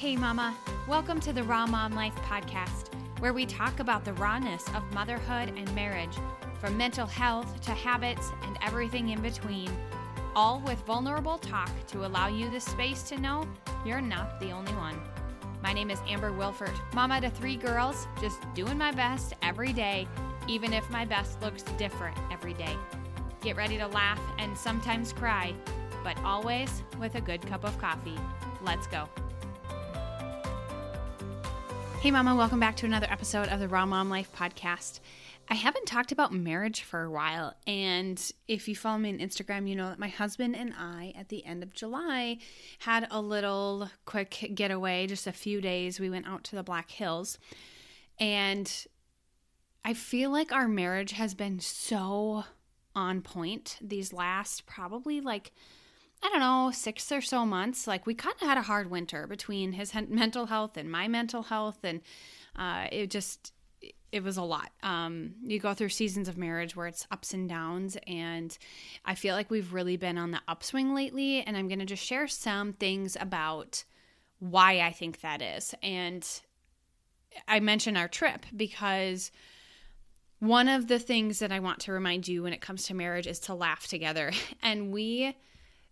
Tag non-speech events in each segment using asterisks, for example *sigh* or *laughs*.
Hey, Mama. Welcome to the Raw Mom Life podcast, where we talk about the rawness of motherhood and marriage, from mental health to habits and everything in between, all with vulnerable talk to allow you the space to know you're not the only one. My name is Amber Wilfahrt, mama to three girls, just doing my best every day, even if my best looks different every day. Get ready to laugh and sometimes cry, but always with a good cup of coffee. Let's go. Hey, Mama, welcome back to another episode of the Raw Mom Life podcast. I haven't talked about marriage for a while, and if you follow me on Instagram, you know that my husband and I, at the end of July, had a little quick getaway, just a few days. We went out to the Black Hills, and I feel like our marriage has been so on point these last probably like I don't know, six or so months. Like we kind of had a hard winter between his *laughs* mental health and my mental health, and uh, it just it was a lot. Um, you go through seasons of marriage where it's ups and downs, and I feel like we've really been on the upswing lately. And I'm going to just share some things about why I think that is. And I mention our trip because one of the things that I want to remind you when it comes to marriage is to laugh together. *laughs* And we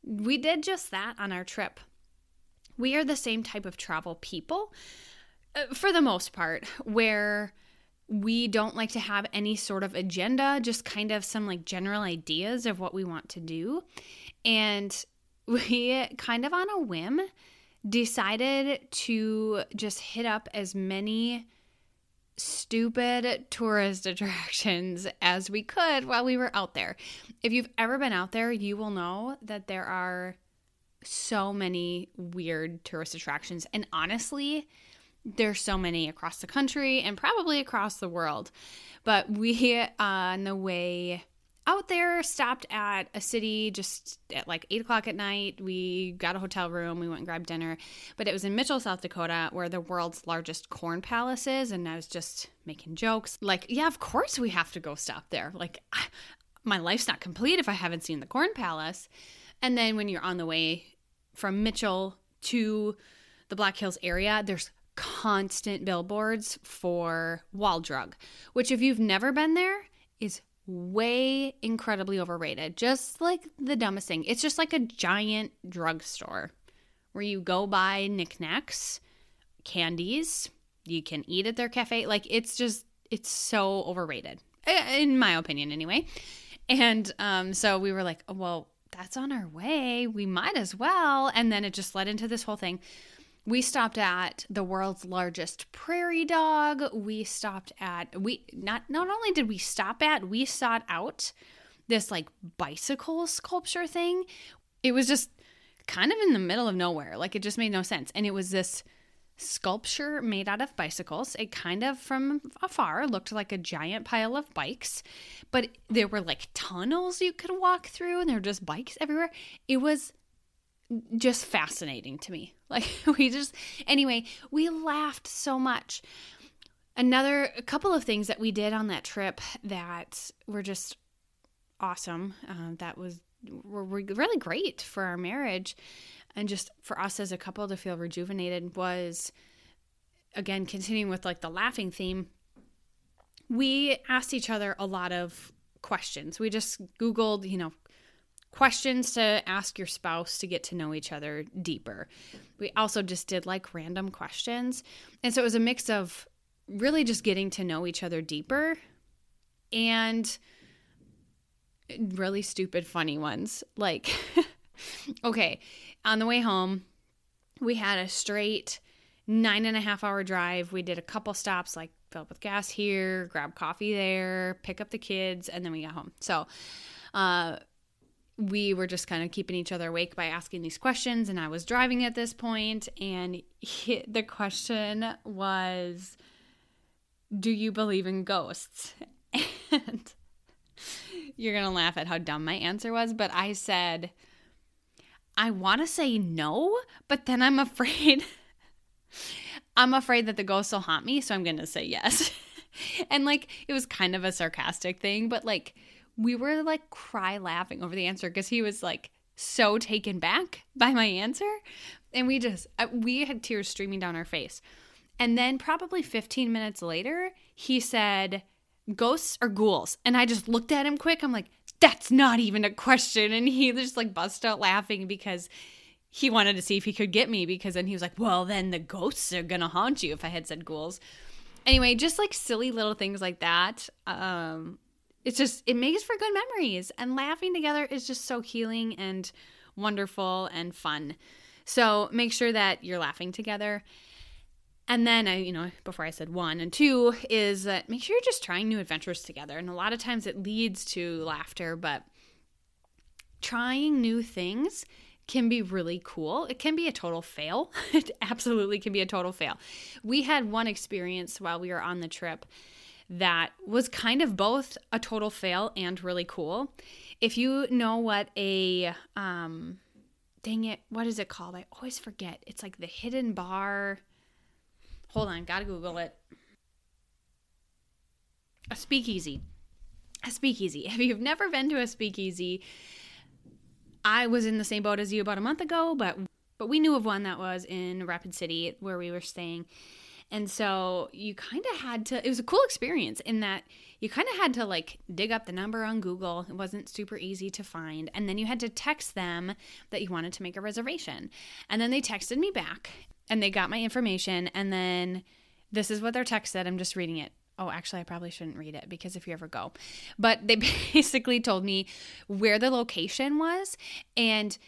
we did just that on our trip. We are the same type of travel people uh, for the most part, where we don't like to have any sort of agenda, just kind of some like general ideas of what we want to do. And *laughs* we kind of on a whim decided to just hit up as many stupid tourist *laughs* attractions as we could while we were out there. If you've ever been out there, you will know that there are so many weird tourist attractions. And honestly, there's so many across the country and probably across the world. But we, *laughs* uh, on the way out there, stopped at a city just at like eight o'clock at night. We got a hotel room, we went and grabbed dinner, but it was in Mitchell, South Dakota, where the world's largest corn palace is. And I was just making jokes like, yeah, of course we have to go stop there. Like, I, my life's not complete if I haven't seen the corn palace. And then when you're on the way from Mitchell to the Black Hills area, there's constant billboards for Wall Drug, which, if you've never been there, is way incredibly overrated. Just like the dumbest thing. It's just like a giant drugstore where you go buy knickknacks, candies, you can eat at their cafe. Like it's just it's so overrated. In my opinion anyway. And um so we were like, well, that's on our way. We might as well. And then it just led into this whole thing we stopped at the world's largest prairie dog. We stopped at we not not only did we stop at, we sought out this like bicycle sculpture thing. It was just kind of in the middle of nowhere. Like it just made no sense. And it was this sculpture made out of bicycles. It kind of from afar looked like a giant pile of bikes, but there were like tunnels you could walk through and there were just bikes everywhere. It was just fascinating to me. *laughs* Like we just anyway, we laughed so much. Another couple of things that we did on that trip that were just awesome. Uh, that was were really great for our marriage and just for us as a couple to feel rejuvenated was again continuing with like the laughing theme. We asked each other a lot of questions. We just googled, you know, questions to ask your spouse to get to know each other deeper. We also just did like random questions. And so it was a mix of really just getting to know each other deeper and really stupid, funny ones. Like, *laughs* okay, on the way home, we had a straight nine and a half hour drive. We did a couple stops, like fill up with gas here, grab coffee there, pick up the kids, and then we got home. So, uh, we were just kind of keeping each other awake by asking these questions and i was driving at this point and he, the question was do you believe in ghosts? *laughs* And you're to laugh at how dumb my answer was but i said i want to say no but then i'm afraid *laughs* i'm afraid that the ghosts will haunt me so i'm to say yes. *laughs* And like it was kind of a sarcastic thing but like we were like cry laughing over the answer because he was like so taken back *laughs* by my answer. And we just, uh, we had tears streaming down our face. And then probably 15 minutes later, he said, ghosts or ghouls? And I just looked at him quick. I'm like, that's not even a question. And he just like bust out laughing because he wanted to see if he could get me because then he was like, well, then the ghosts are going to haunt you if I had said ghouls. Anyway, just like silly little things like that. Um, it's just, it makes for good memories. And laughing together is just so healing and wonderful and fun. So make sure that you're laughing together. And then I, you know, before I said one and two is that make sure you're just trying new adventures together. And a lot of times it leads to laughter, but trying new things can be really cool. It can be a total fail. *laughs* it absolutely can be a total fail. We had one experience while we were on the trip that was kind of both a total fail and really cool. If you know what a um dang it, what is it called? I always forget. It's like the hidden bar Hold on, gotta Google it. A speakeasy. A speakeasy. *laughs* If you've never been to a speakeasy, I was in the same boat as you about a month ago, but but we knew of one that was in Rapid City where we were staying. And so you kind of had to, it was a cool experience in that you kind of had to like dig up the number on Google. It wasn't super easy to find. And then you had to text them that you wanted to make a reservation. And then they texted me back and they got my information and then this is what their text said i'm just reading it oh actually i probably shouldn't read it because if you ever go but they *laughs* basically told me where the location was and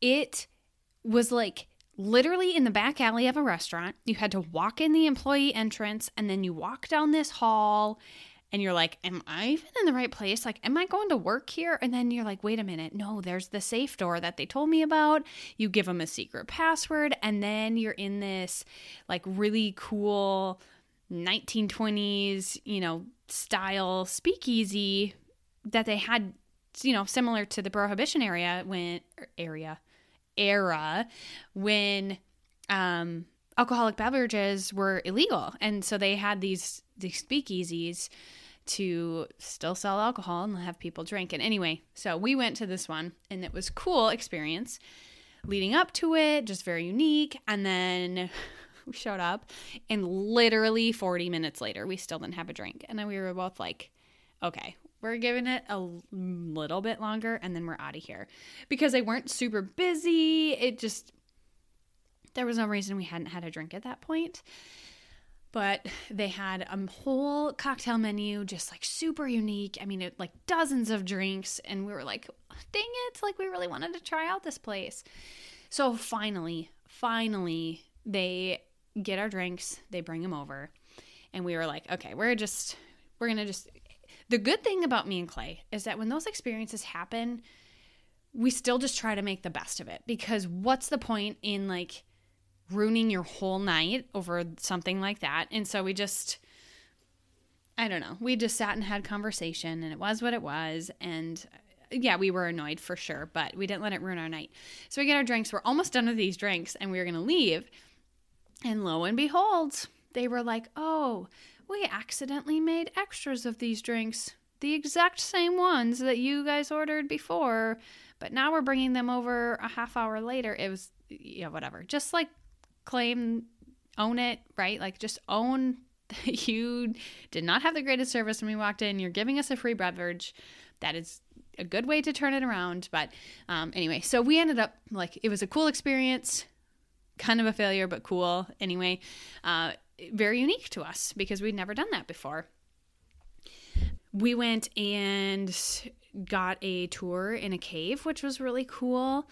it was like literally in the back alley of a restaurant you had to walk in the employee entrance and then you walk down this hall and you're like, Am I even in the right place? Like, am I going to work here? And then you're like, Wait a minute. No, there's the safe door that they told me about. You give them a secret password, and then you're in this like really cool 1920s, you know, style speakeasy that they had, you know, similar to the prohibition area when er, area era when um alcoholic beverages were illegal and so they had these these speakeasies to still sell alcohol and have people drink. And anyway, so we went to this one and it was cool experience leading up to it, just very unique. And then *laughs* we showed up and literally 40 minutes later, we still didn't have a drink. And then we were both like, okay, we're giving it a little bit longer and then we're out of here. Because they weren't super busy. It just, there was no reason we hadn't had a drink at that point. But they had a whole cocktail menu just like super unique. I mean it, like dozens of drinks. And we were like dang it. Like we really wanted to try out this place. So finally finally they get our drinks. They bring them over. And we were like okay we're just we're gonna just the good thing about me and clay is that when those experiences happen we still just try to make the best of it because what's the point in like ruining your whole night over something like that. And so we just, I don't know, we just sat and had conversation and it was what it was. And uh, yeah, we were annoyed for sure, but we didn't let it ruin our night. So we get our drinks. We're almost done with these drinks and we were going to leave. And lo and behold, they were like, oh, we accidentally made extras of these drinks. The exact same ones that you guys ordered before, but now we're bringing them over a half hour later. It was, yeah, whatever. Just like claim own it, right? Like just own that *laughs* you did not have the greatest service when we walked in. You're giving us a free beverage. That is a good way to turn it around. But um, anyway, so we ended up like it was a cool experience, kind of a failure, but cool anyway. Uh, very unique to us because we'd never done that before. We went and got a tour in a cave, which was really cool.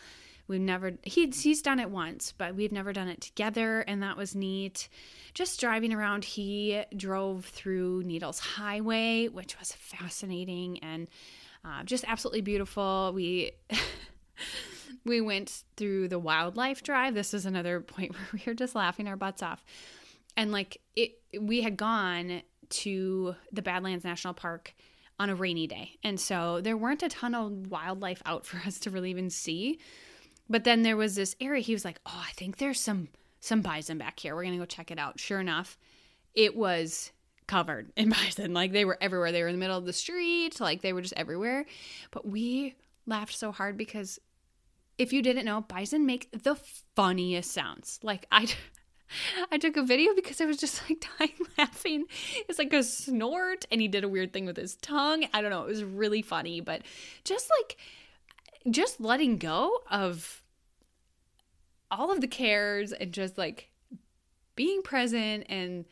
We've never he's he's done it once, but we've never done it together, and that was neat. Just driving around, he drove through Needles Highway, which was fascinating and uh, just absolutely beautiful. We *laughs* we went through the wildlife drive. This is another *laughs* point where we were just laughing our butts off, and like it, we had gone to the Badlands National Park on a rainy day. And so there weren't a ton of wildlife out *laughs* for us to really even see. But then there was this area. He was like, "Oh, I think there's some some bison back here. We're gonna go check it out." Sure enough, it was covered in *laughs* bison. Like they were everywhere. They were in the middle of the street. Like they were just everywhere. But we laughed so hard because if you didn't know, bison make the funniest sounds. Like I I took a video because I was just like *laughs* dying laughing. It's like a snort and he did a weird thing with his tongue. I don't know, it was really funny, but just like just letting go of all of the cares and just like being present and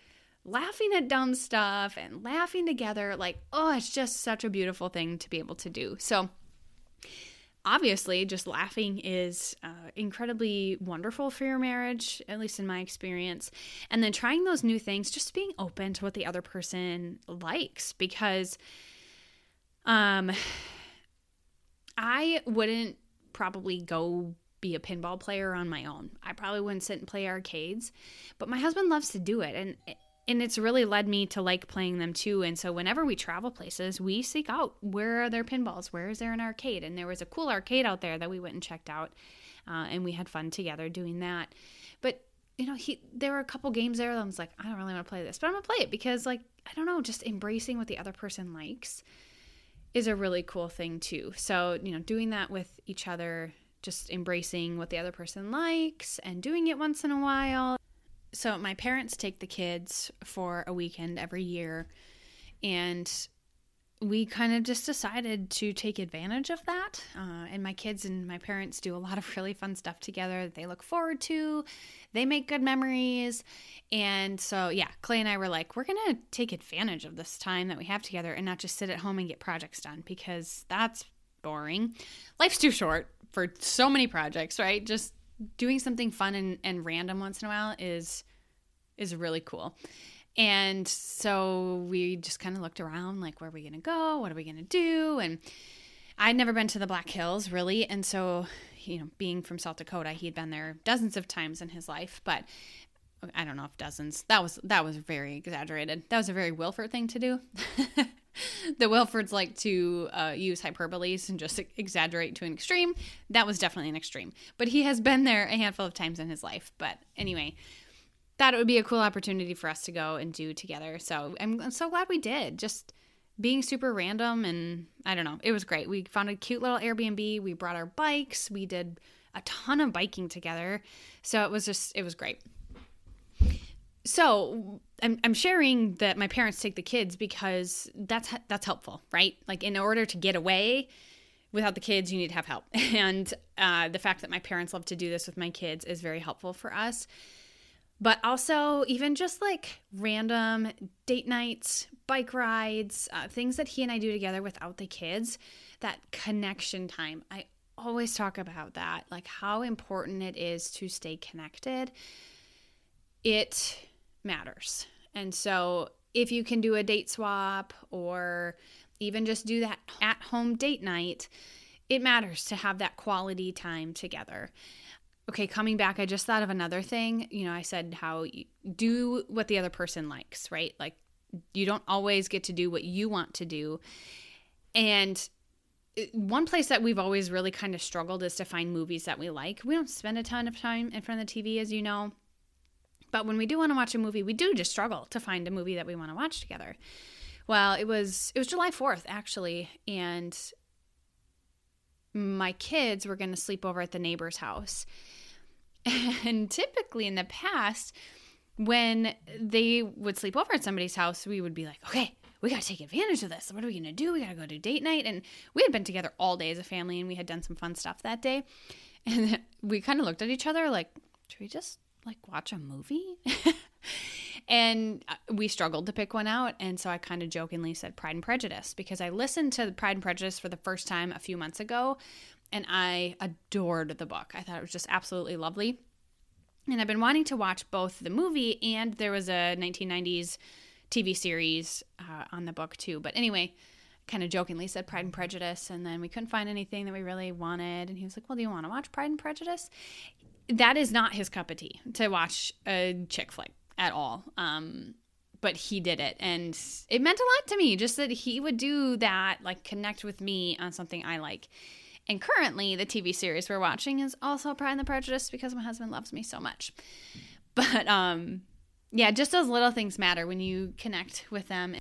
laughing at dumb stuff and laughing together like oh it's just such a beautiful thing to be able to do so obviously just laughing is uh, incredibly wonderful for your marriage at least in my experience. And then trying those new things just being open to what the other person likes because um i wouldn't probably go be a pinball player on my own. I probably wouldn't sit and play arcades but my husband loves to do it. And and it's really led me to like playing them too. And so whenever we travel places, we seek out where are there pinballs, where is there an arcade, and there was a cool arcade out there that we went and checked out, uh, and we had fun together doing that. But you know, he there were a couple games there that I was like, I don't really want to play this, but I'm gonna play it because like I don't know, just embracing what the other person likes is a really cool thing too. So you know, doing that with each other just embracing what the other person likes and doing it once in a while so my parents take the kids for a weekend every year and we kind of just decided to take advantage of that. Uh, and my kids and my parents do a lot of *laughs* really fun stuff together that they look forward to. They make good memories. And so, yeah, Clay and I were like, we're to take advantage of this time that we have together and not just sit at home and get projects done because that's boring. Life's too short for so many projects, right? Just doing something fun and, and random once in a while is is really cool. And so we just kind of looked around like where are we going to go? What are we going to do? And I'd never been to the Black Hills really, and so you know, being from South Dakota, he had been there dozens of times in his life, but I don't know if dozens. That was that was very exaggerated. That was a very Wilfahrt thing to do. *laughs* the Wilfahrts like to uh, use hyperboles and just exaggerate to an extreme. That was definitely an extreme. But he has been there a handful of times in his life. But anyway, thought it would be a cool opportunity for us to go and do together. So I'm, I'm so glad we did. Just being super random and I don't know, it was great. We found a cute little Airbnb. We brought our bikes. We did a ton of biking together. So it was just, it was great so I'm, I'm sharing that my parents take the kids because that's that's helpful right? Like in order to get away without the kids you need to have help. *laughs* And uh, the fact that my parents love to do this with my kids is very helpful for us. But also even just like random date nights bike rides uh, things that he and i do together without the kids that connection time i always talk about that like how important it is to stay connected. It matters. And so if you can do a date swap or even just do that at home date night, it matters to have that quality time together. Okay, coming back, I just thought of another thing. You know, I said how you do what the other person likes, right? Like you don't always get to do what you want to do. And uh, one place that we've always really kind of struggled is to find movies that we like. We don't spend a ton of time in front of the TV, as you know. But when we do want to watch a movie, we do just struggle to find a movie that we want to watch together. Well, it was it was July 4th actually, and my kids were going to sleep over at the neighbor's house. *laughs* And typically in the past, when they would sleep over at somebody's house, we would be like, okay, we got to take advantage of this. What are we going to do? We got to go to date night. And we had been together all day as a family and we had done some fun stuff that day. *laughs* And we kind of looked at each other like, should we just like watch a movie? *laughs* and uh, we struggled to pick one out. And so I kind of jokingly said Pride and Prejudice because I listened to Pride and Prejudice for the first time a few months ago and I adored the book. I thought it was just absolutely lovely. And I've been wanting to watch both the movie and there was a 1990s TV series uh, on the book too. But anyway, kind of jokingly said Pride and Prejudice, and then we couldn't find anything that we really wanted. And he was like, Well, do you want to watch Pride and Prejudice? That is not his cup of tea to watch a chick flick at all. Um, but he did it, and it meant a lot to me just that he would do that, like connect with me on something I like. And currently, the TV series we're watching is also Pride and the Prejudice because my husband loves me so much. But um, yeah, just those little things matter when you connect with them.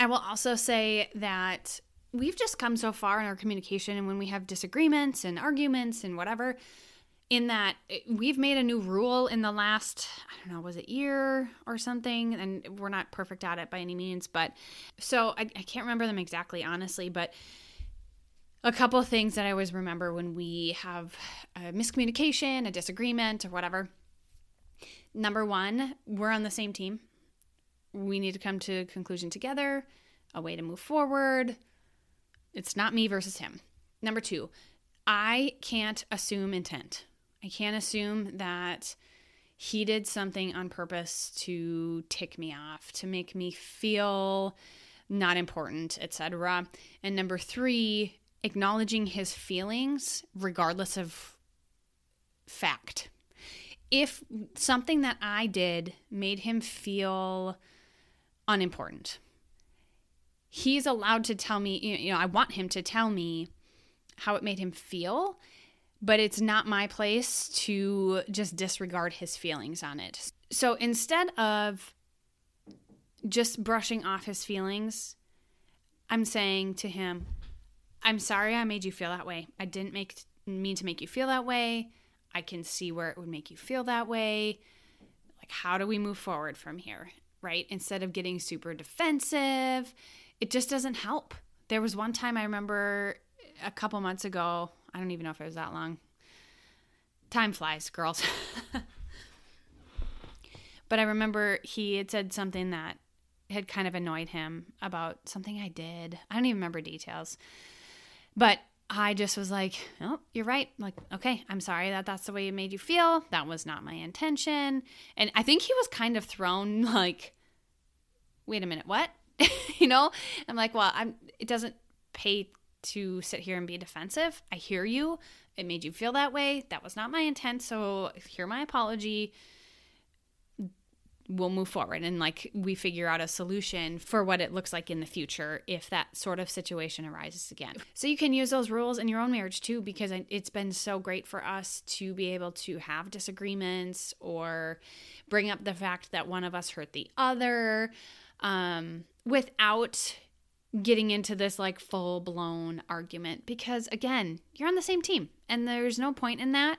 I will also say that we've just come so far in our communication and when we have disagreements and arguments and whatever in that eh, we've made a new rule in the last i don't know was it year or something? And we're not perfect at it by any means but so i, I can't remember them exactly honestly but a couple things that i always remember when we have a miscommunication a disagreement or whatever. Number one we're on the same team. We need to come to a conclusion together a way to move forward. It's not me versus him. Number two i can't assume intent I can't assume that he did something on purpose to tick me off, to make me feel not important, etc. And number 3, acknowledging his feelings regardless of fact. If something that I did made him feel unimportant, he's allowed to tell me, you know, I want him to tell me how it made him feel but it's not my place to just disregard his feelings on it. So instead of just brushing off his feelings, I'm saying to him, I'm sorry I made you feel that way. I didn't make mean to make you feel that way. I can see where it would make you feel that way. Like how do we move forward from here? Right? Instead of getting super defensive, it just doesn't help. There was one time I remember a couple months ago, I don't even know if it was that long. Time flies, girls. *laughs* but I remember he had said something that had kind of annoyed him about something I did. I don't even remember details. But I just was like, "Oh, you're right. Like, okay, I'm sorry that that's the way it made you feel. That was not my intention." And I think he was kind of thrown *laughs* like, "Wait a minute, what?" *laughs* you know? I'm like, "Well, I'm it doesn't pay to sit here and be defensive. I hear you. It made you feel that way. That was not my intent. So, hear my apology. We'll move forward and like we figure out a solution for what it looks like in the future if that sort of situation arises again. So, you can use those rules in your own marriage too, because it's been so great for us to be able to have disagreements or bring up the fact that one of us hurt the other um, without getting into this like full blown argument because again, you're on the same team and there's no point in that.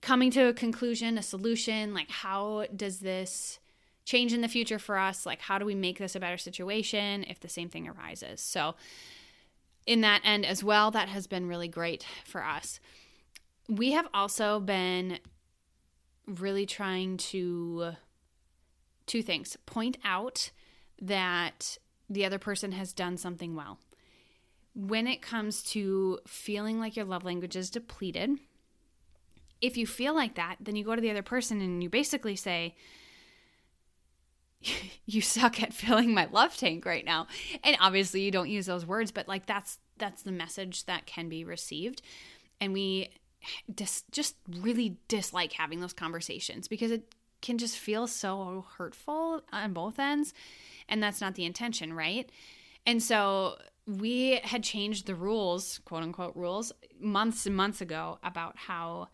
Coming to a conclusion, a solution, like how does this change in the future for us? Like how do we make this a better situation if the same thing arises? So in that end as well, that has been really great for us. We have also been really trying to two things point out that the other person has done something well. When it comes to feeling like your love language is depleted, if you feel like that, then you go to the other person and you basically say, *laughs* you suck at filling my love tank right now. And obviously you don't use those words, but like that's that's the message that can be received. And we dis- just really dislike having those conversations because it can just feel so hurtful on both ends and that's not the intention, right? And so we had changed the rules, quote unquote rules, months and months ago about how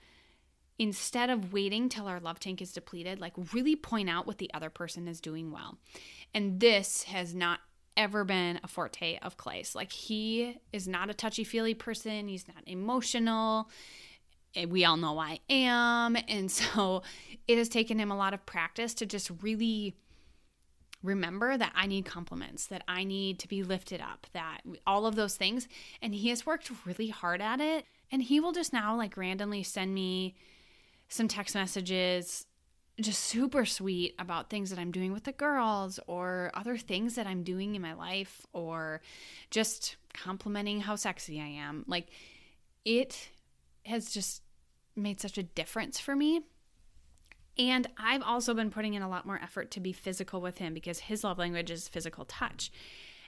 instead of waiting till our love tank is depleted, like really point out what the other person is doing well. And this has not ever been a forte of Clay's. Like he is not a touchy feely person, he's not emotional. Eh, we all know I am. *laughs* And so it has taken him a lot of practice to just really remember that I need compliments, that I need to be lifted up, that all of those things. And he has worked really hard at it. And he will just now like randomly send me some text messages, just super sweet about things that I'm doing with the girls or other things that I'm doing in my life or just complimenting how sexy I am. Like it has just made such a difference for me. And I've also been putting in a lot more effort to be physical with him because his love language is physical touch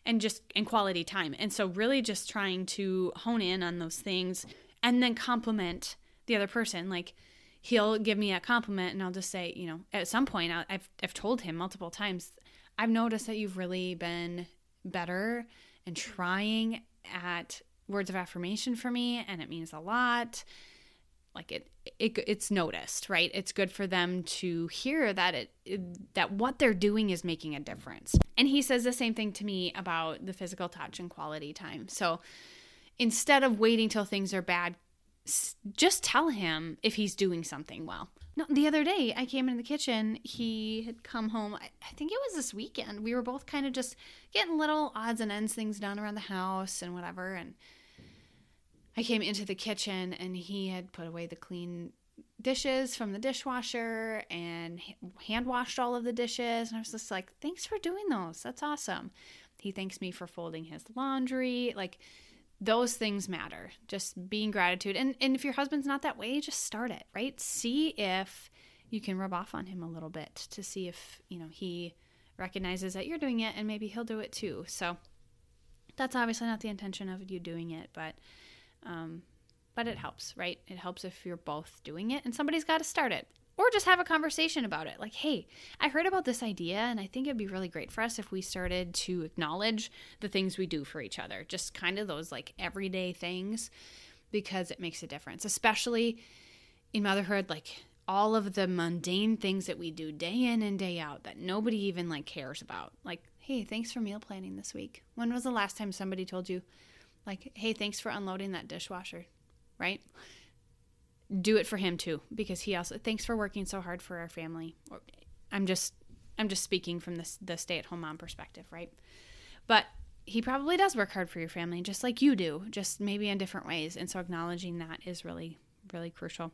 and just and quality time. And so really just trying to hone in on those things and then compliment the other person. Like he'll give me a compliment and I'll just say, you know, at some point i have I've told him multiple times, I've noticed that you've really been better and trying at words of affirmation for me and it means a lot like it, it it's noticed right it's good for them to hear that it, it, that what they're doing is making a difference And he says the same thing to me about the physical touch and quality time. So instead of waiting till things are bad, just tell him if he's doing something well. No, the other day I came in the kitchen. He had come home. I, I think it was this weekend. We were both kind of just getting little odds and ends things done around the house and whatever. And I came into the kitchen and he had put away the clean dishes from the dishwasher and hand washed all of the dishes. And I was just like, thanks for doing those. That's awesome. He thanks me for folding his laundry. Like, those things matter. Just being gratitude. And, and if your husband's not that way, just start it, right? See if you can rub off on him a little bit to see if, you know, he recognizes that you're doing it and maybe he'll do it too. So that's obviously not the intention of you doing it, but um, but it helps, right? It helps if you're both doing it and somebody's got to start it. Or just have a conversation about it. Like, hey, I heard about this idea and I think it'd be really great for us if we started to acknowledge the things we do for each other. Just kind of those like everyday things because it makes a difference, especially in motherhood. Like, all of the mundane things that we do day in and day out that nobody even like cares about. Like, hey, thanks for meal planning this week. When was the last time somebody told you, like, hey, thanks for unloading that dishwasher? right? Do it for him too, because he also thanks for working so hard for our family. I'm just I'm just speaking from the stay at home mom perspective, right? But he probably does work hard for your family, just like you do, just maybe in different ways. And so acknowledging that is really, really crucial.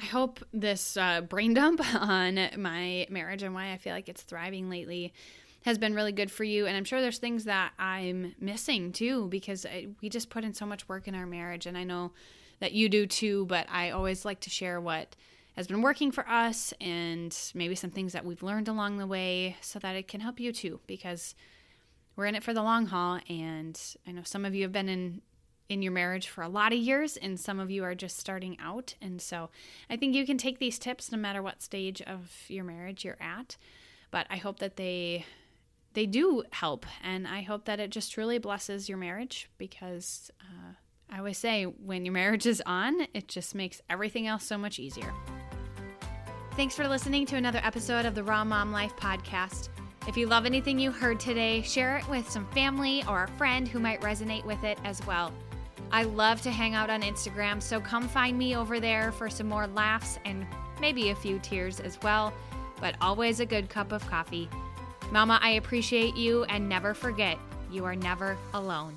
I hope this uh, brain dump *laughs* on my marriage and why I feel like it's thriving lately has been really good for you. And I'm sure there's things that I'm missing too because I, we just put in so much work in our marriage. And I know that you do too, but I always like to share what has been working for us and maybe some things that we've learned along the way so that it can help you too because we're in it for the long haul and I know some of you have been in in your marriage for a lot of years and some of you are just starting out and so I think you can take these tips no matter what stage of your marriage you're at but I hope that they they do help. And I hope that it just truly blesses your marriage because uh, I always say when your marriage is on, it just makes everything else so much easier. Thanks for listening to another episode of the Raw Mom Life podcast. If you love anything you heard today, share it with some family or a friend who might resonate with it as well. I love to hang out on Instagram, so come find me over there for some more laughs and maybe a few tears as well, but always a good cup of coffee. Mama, I appreciate you and never forget, you are never alone.